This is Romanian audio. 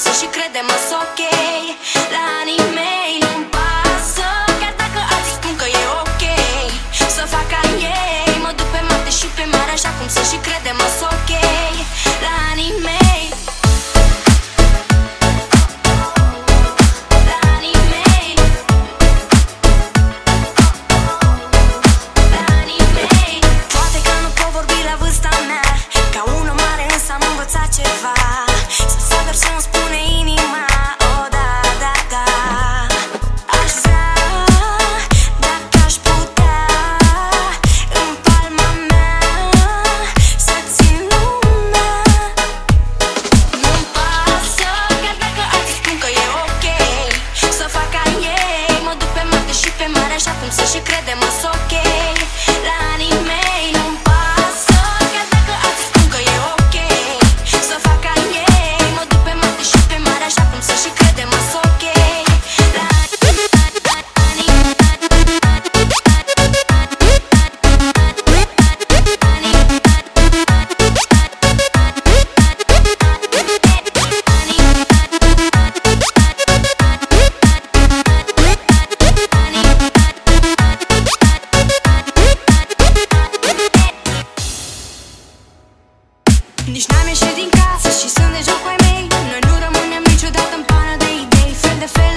așa cum să și crede mă ok. La Să și credem Nici n-am ieșit din casă și sunt deja cu ai mei. Noi nu rămânem niciodată în pană de idei. Fel de fel